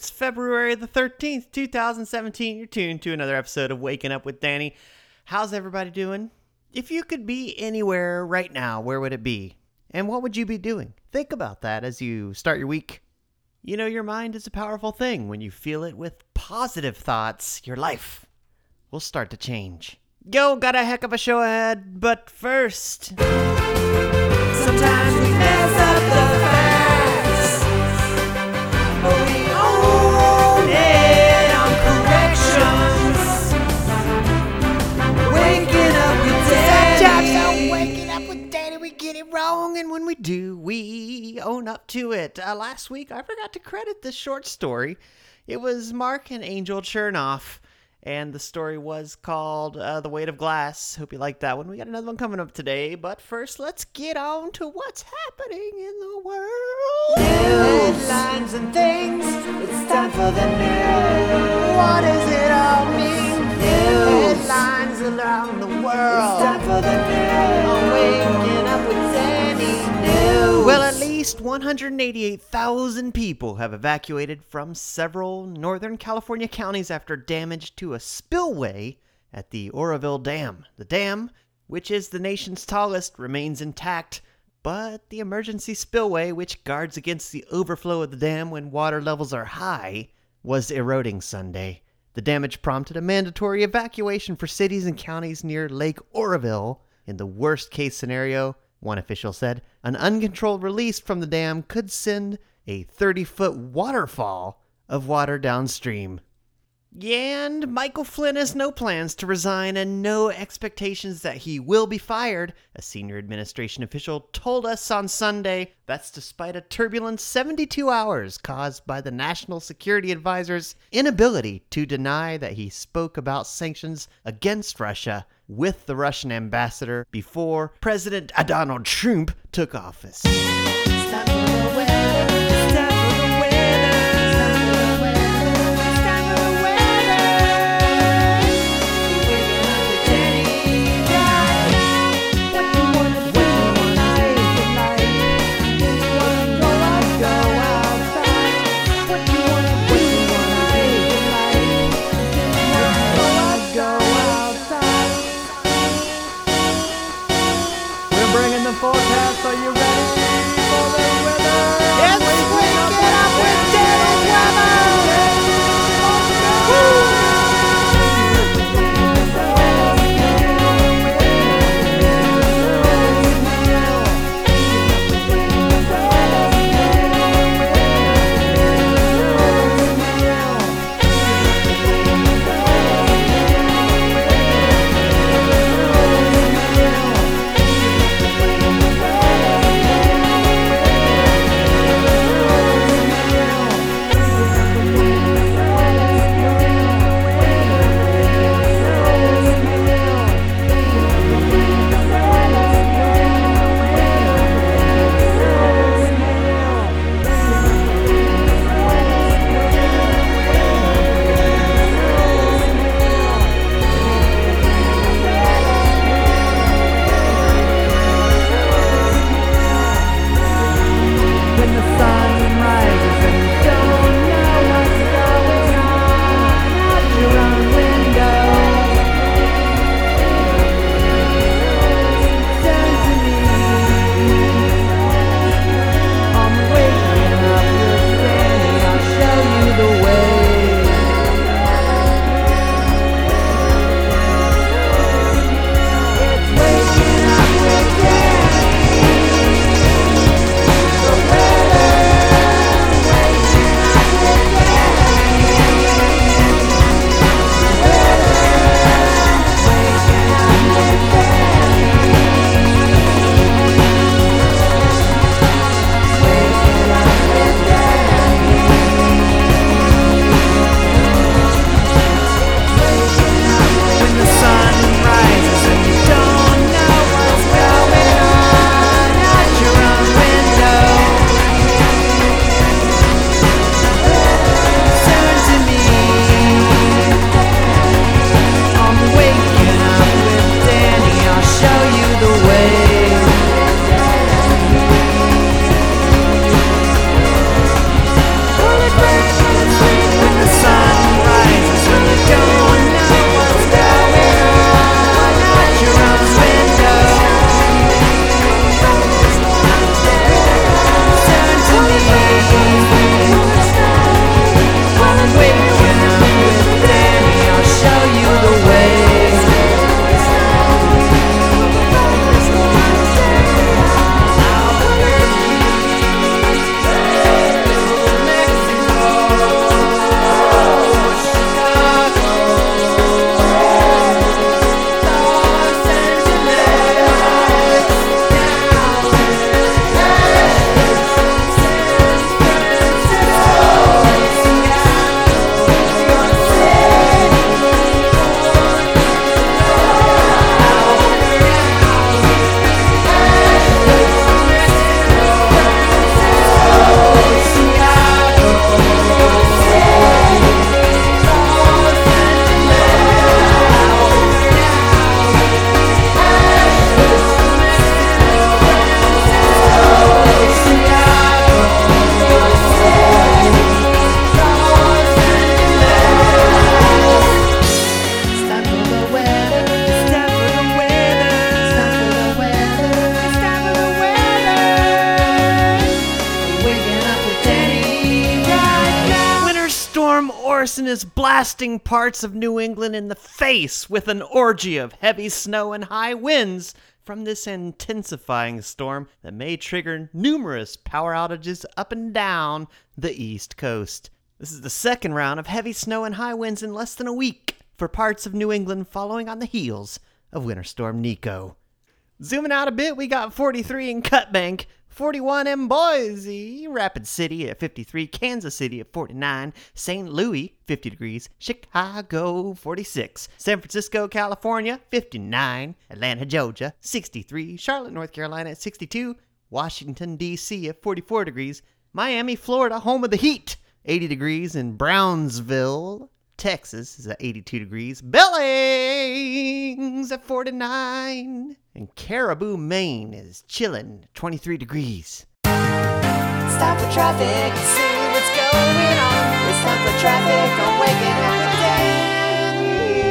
It's February the 13th, 2017. You're tuned to another episode of Waking Up with Danny. How's everybody doing? If you could be anywhere right now, where would it be? And what would you be doing? Think about that as you start your week. You know, your mind is a powerful thing. When you feel it with positive thoughts, your life will start to change. Yo, got a heck of a show ahead, but first. Sometimes we mess up the wrong, and when we do, we own up to it. Uh, last week, I forgot to credit this short story. It was Mark and Angel Chernoff and the story was called uh, The Weight of Glass. Hope you liked that one. We got another one coming up today, but first, let's get on to what's happening in the world. News. Headlines and things. It's time for the news. What does it all mean? News. Headlines around the world. It's time for the news. Waking up with. News. Well, at least 188,000 people have evacuated from several Northern California counties after damage to a spillway at the Oroville Dam. The dam, which is the nation's tallest, remains intact, but the emergency spillway, which guards against the overflow of the dam when water levels are high, was eroding Sunday. The damage prompted a mandatory evacuation for cities and counties near Lake Oroville. In the worst case scenario, one official said, an uncontrolled release from the dam could send a 30 foot waterfall of water downstream. And Michael Flynn has no plans to resign and no expectations that he will be fired, a senior administration official told us on Sunday. That's despite a turbulent 72 hours caused by the National Security Advisor's inability to deny that he spoke about sanctions against Russia with the Russian ambassador before President Donald Trump took office. Storm Orson is blasting parts of New England in the face with an orgy of heavy snow and high winds from this intensifying storm that may trigger numerous power outages up and down the East Coast. This is the second round of heavy snow and high winds in less than a week for parts of New England following on the heels of Winter Storm Nico. Zooming out a bit, we got 43 in Cutbank, 41 in Boise, Rapid City at 53, Kansas City at 49, St. Louis 50 degrees, Chicago 46, San Francisco, California 59, Atlanta, Georgia 63, Charlotte, North Carolina at 62, Washington D.C. at 44 degrees, Miami, Florida, home of the heat 80 degrees in Brownsville, Texas is at 82 degrees. Billings at 49. And Caribou, Maine is chilling 23 degrees. Stop the traffic, see what's going on. It's time for traffic on Waking Up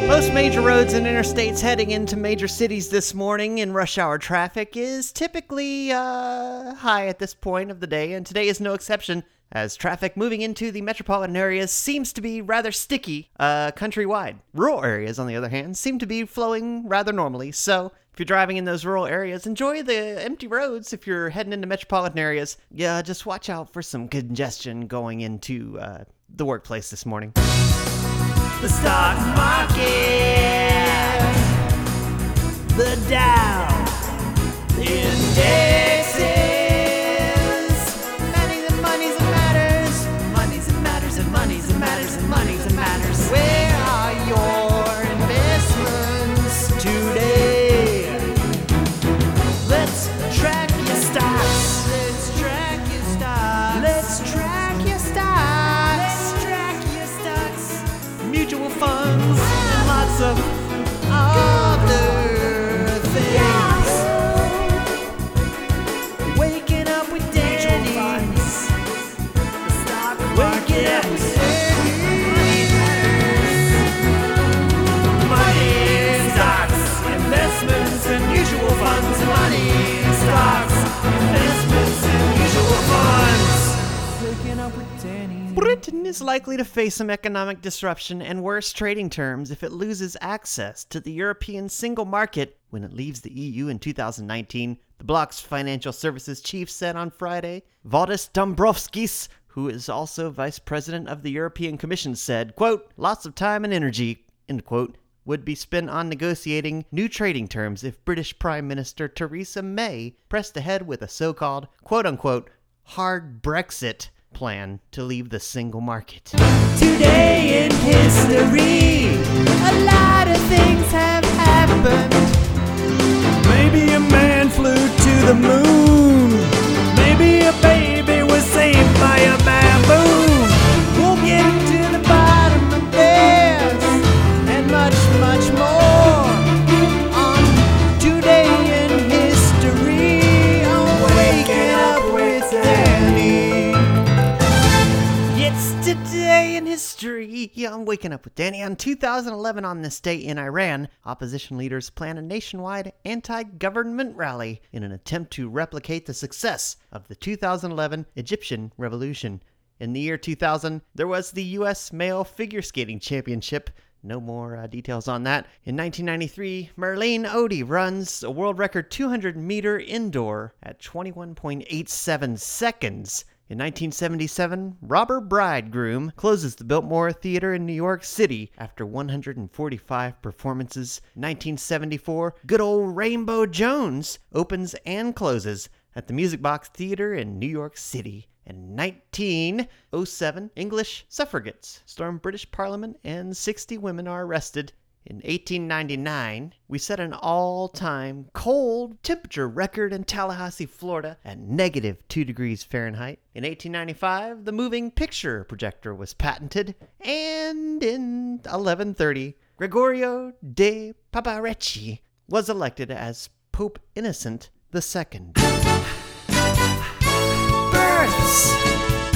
with. Most major roads and interstates heading into major cities this morning in rush hour traffic is typically uh, high at this point of the day, and today is no exception as traffic moving into the metropolitan areas seems to be rather sticky uh, countrywide. Rural areas, on the other hand, seem to be flowing rather normally. So, if you're driving in those rural areas, enjoy the empty roads. If you're heading into metropolitan areas, yeah, just watch out for some congestion going into uh, the workplace this morning. The stock market, the Dow, the indexes. Likely to face some economic disruption and worse trading terms if it loses access to the European single market when it leaves the EU in 2019, the bloc's financial services chief said on Friday. Valdis Dombrovskis, who is also vice president of the European Commission, said, quote, lots of time and energy, end quote, would be spent on negotiating new trading terms if British Prime Minister Theresa May pressed ahead with a so-called, quote unquote, hard Brexit plan to leave the single market. Today in history, a lot of things have happened. Maybe a man flew to the moon. Maybe a baby was saved by a baboon. We'll get history. I'm waking up with Danny. On 2011, on this day in Iran, opposition leaders plan a nationwide anti government rally in an attempt to replicate the success of the 2011 Egyptian Revolution. In the year 2000, there was the U.S. Male Figure Skating Championship. No more uh, details on that. In 1993, Merlene Ottey runs a world record 200 meter indoor at 21.87 seconds. In 1977, Robber Bridegroom closes the Biltmore Theater in New York City after 145 performances. 1974, good old Rainbow Jones opens and closes at the Music Box Theater in New York City. In 1907, English suffragettes storm British Parliament and 60 women are arrested. In 1899, we set an all time cold temperature record in Tallahassee, Florida at negative 2 degrees Fahrenheit. In 1895, the moving picture projector was patented. And in 1130, Gregorio de Papareschi was elected as Pope Innocent II. births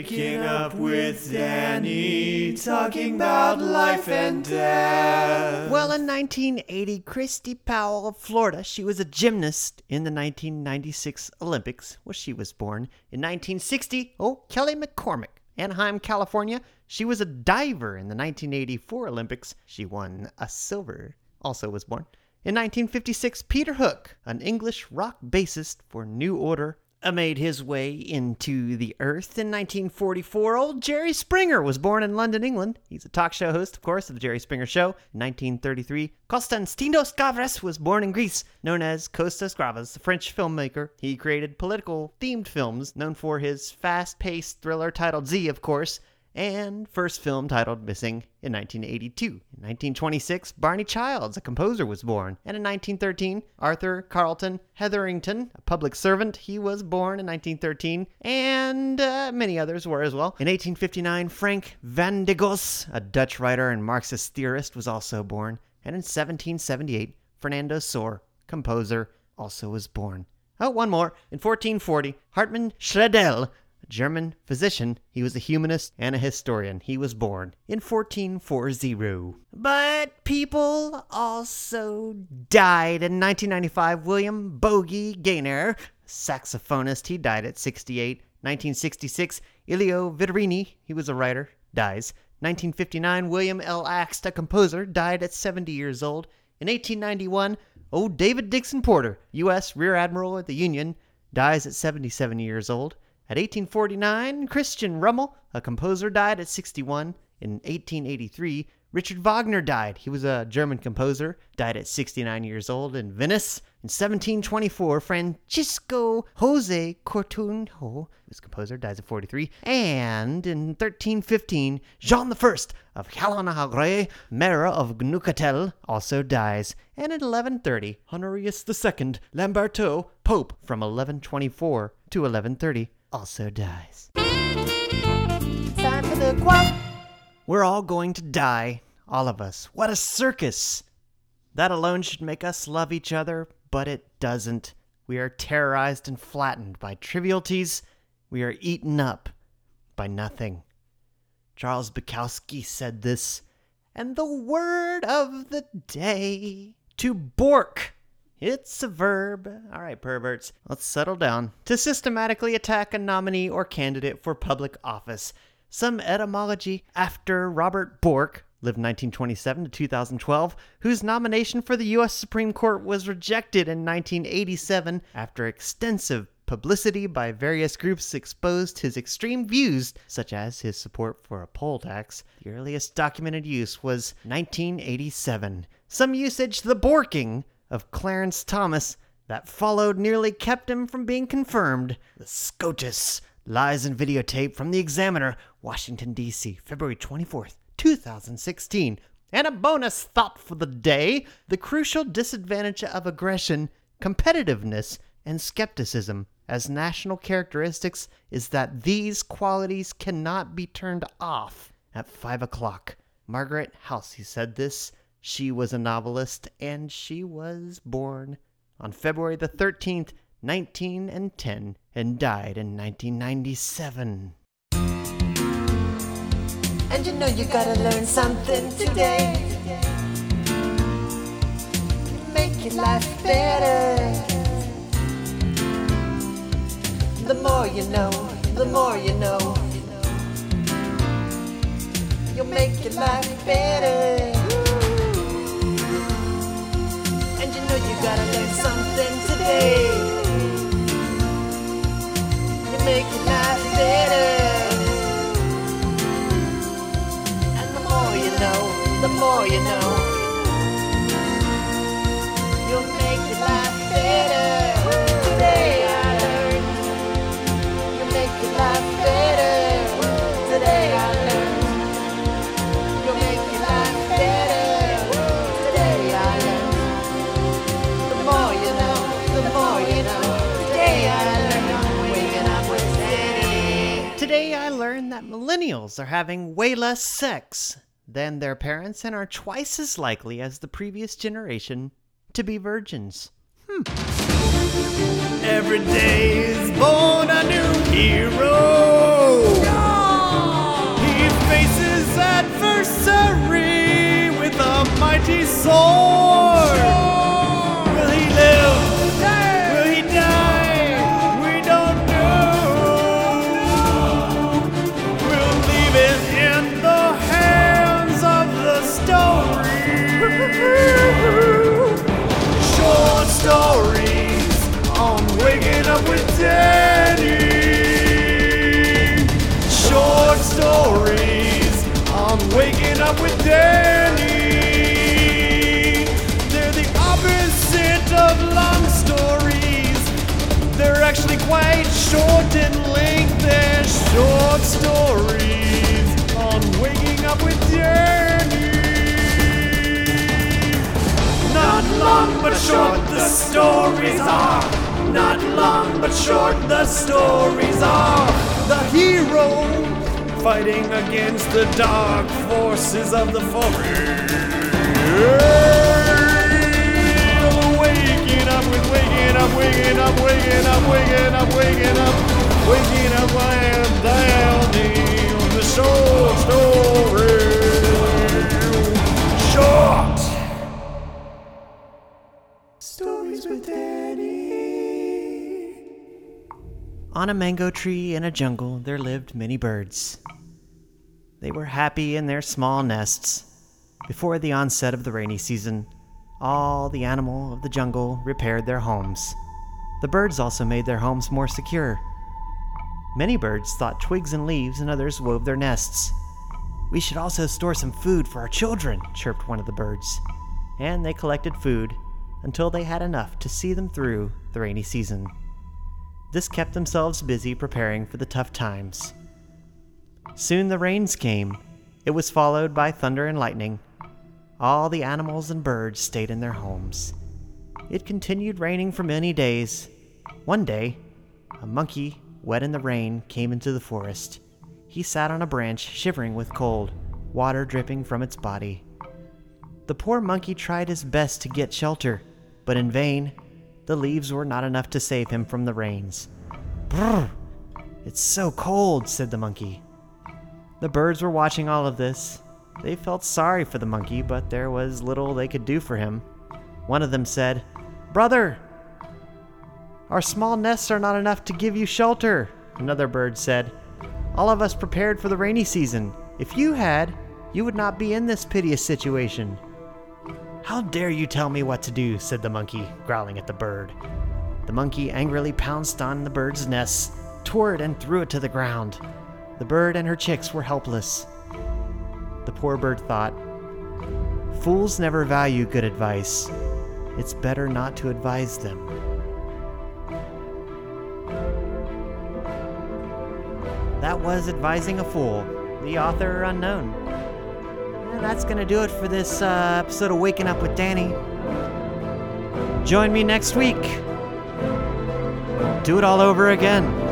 Waking up with Danny. talking about life and death. Well, in 1980, Kristy Powell of Florida, she was a gymnast in the 1996 Olympics, where she was born. In 1960, oh, Kelly McCormick, Anaheim, California, she was a diver in the 1984 Olympics. She won a silver, also was born. In 1956, Peter Hook, an English rock bassist for New Order, made his way into the earth. In 1944, old Jerry Springer was born in London, England. He's a talk show host, of course, of The Jerry Springer Show. In 1933, Konstantinos Gavras was born in Greece, known as Kostas Gravas, the French filmmaker. He created political themed films, known for his fast paced thriller titled Z, of course, and first film titled Missing in 1982. In 1926, Barney Childs, a composer, was born. And in 1913, Arthur Carlton Hetherington, a public servant, he was born in 1913, and uh, many others were as well. In 1859, Frank van de Goes, a Dutch writer and Marxist theorist, was also born. And in 1778, Fernando Sor, composer, also was born. Oh, one more. In 1440, Hartmann Schlegel, German physician, he was a humanist and a historian. He was born in 1440. But people also died. In 1995, William Bogey Gaynor, saxophonist, he died at 68. 1966, Elio Vittorini, he was a writer, dies. 1959, William L. Axt, a composer, died at 70 years old. In 1891, old David Dixon Porter, U.S. Rear Admiral of the Union, dies at 77 years old. At 1849, Christian Rummel, a composer, died at 61. In 1883, Richard Wagner died. He was a German composer, died at 69 years old in Venice. In 1724, Francisco Jose Cortunjo, was composer, dies at 43. And in 1315, Jean I of Chalon-Agre, mayor of Neuchâtel, also dies. And in 1130, Honorius II Lamberto, pope from 1124 to 1130, also dies. Time for the quack. We're all going to die, all of us. What a circus! That alone should make us love each other, but it doesn't. We are terrorized and flattened by trivialities. We are eaten up by nothing. Charles Bukowski said this, and the word of the day to bork. It's a verb. All right, perverts, let's settle down. To systematically attack a nominee or candidate for public office. Some etymology after Robert Bork, lived 1927 to 2012, whose nomination for the U.S. Supreme Court was rejected in 1987 after extensive publicity by various groups exposed his extreme views, such as his support for a poll tax. The earliest documented use was 1987. Some usage, the borking, of Clarence Thomas that followed nearly kept him from being confirmed. The SCOTUS lies in videotape from the Examiner, Washington, D.C., February 24th, 2016. And a bonus thought for the day the crucial disadvantage of aggression, competitiveness, and skepticism as national characteristics is that these qualities cannot be turned off at 5 o'clock. Margaret Halsey said this she was a novelist, and she was born on February the 13th, 1910, and died in 1997. And you know you gotta learn something today. Make your life better. The more you know, the more you know. You'll make your life better. Gotta learn something today. You make your life that millennials are having way less sex than their parents and are twice as likely as the previous generation to be virgins. Hmm. Every day is born a new hero. Up with Danny. They're the opposite of long stories. They're actually quite short in length. They're short stories on waking up with Danny. Not long but short, the stories are. Not long but short, the stories are. The hero fighting against the dark forces of the forest. Waking up waking up, waking up, waking up, waking up, waking up, waking up, I am down on the short story. Short. On a mango tree in a jungle, there lived many birds. They were happy in their small nests. Before the onset of the rainy season, all the animal of the jungle repaired their homes. The birds also made their homes more secure. Many birds thought twigs and leaves, and others wove their nests. We should also store some food for our children, chirped one of the birds. And they collected food until they had enough to see them through the rainy season. This kept themselves busy preparing for the tough times. Soon the rains came. It was followed by thunder and lightning. All the animals and birds stayed in their homes. It continued raining for many days. One day, a monkey, wet in the rain, came into the forest. He sat on a branch, shivering with cold, water dripping from its body. The poor monkey tried his best to get shelter, but in vain. The leaves were not enough to save him from the rains. Brr! It's so cold, said the monkey. The birds were watching all of this. They felt sorry for the monkey, but there was little they could do for him. One of them said, Brother, our small nests are not enough to give you shelter. Another bird said, All of us prepared for the rainy season. If you had, you would not be in this piteous situation. How dare you tell me what to do? said the monkey, growling at the bird. The monkey angrily pounced on the bird's nest, tore it, and threw it to the ground. The bird and her chicks were helpless. The poor bird thought, Fools never value good advice. It's better not to advise them. That was Advising a Fool, the author unknown. That's going to do it for this uh, episode of Waking Up with Danny. Join me next week. Do it all over again.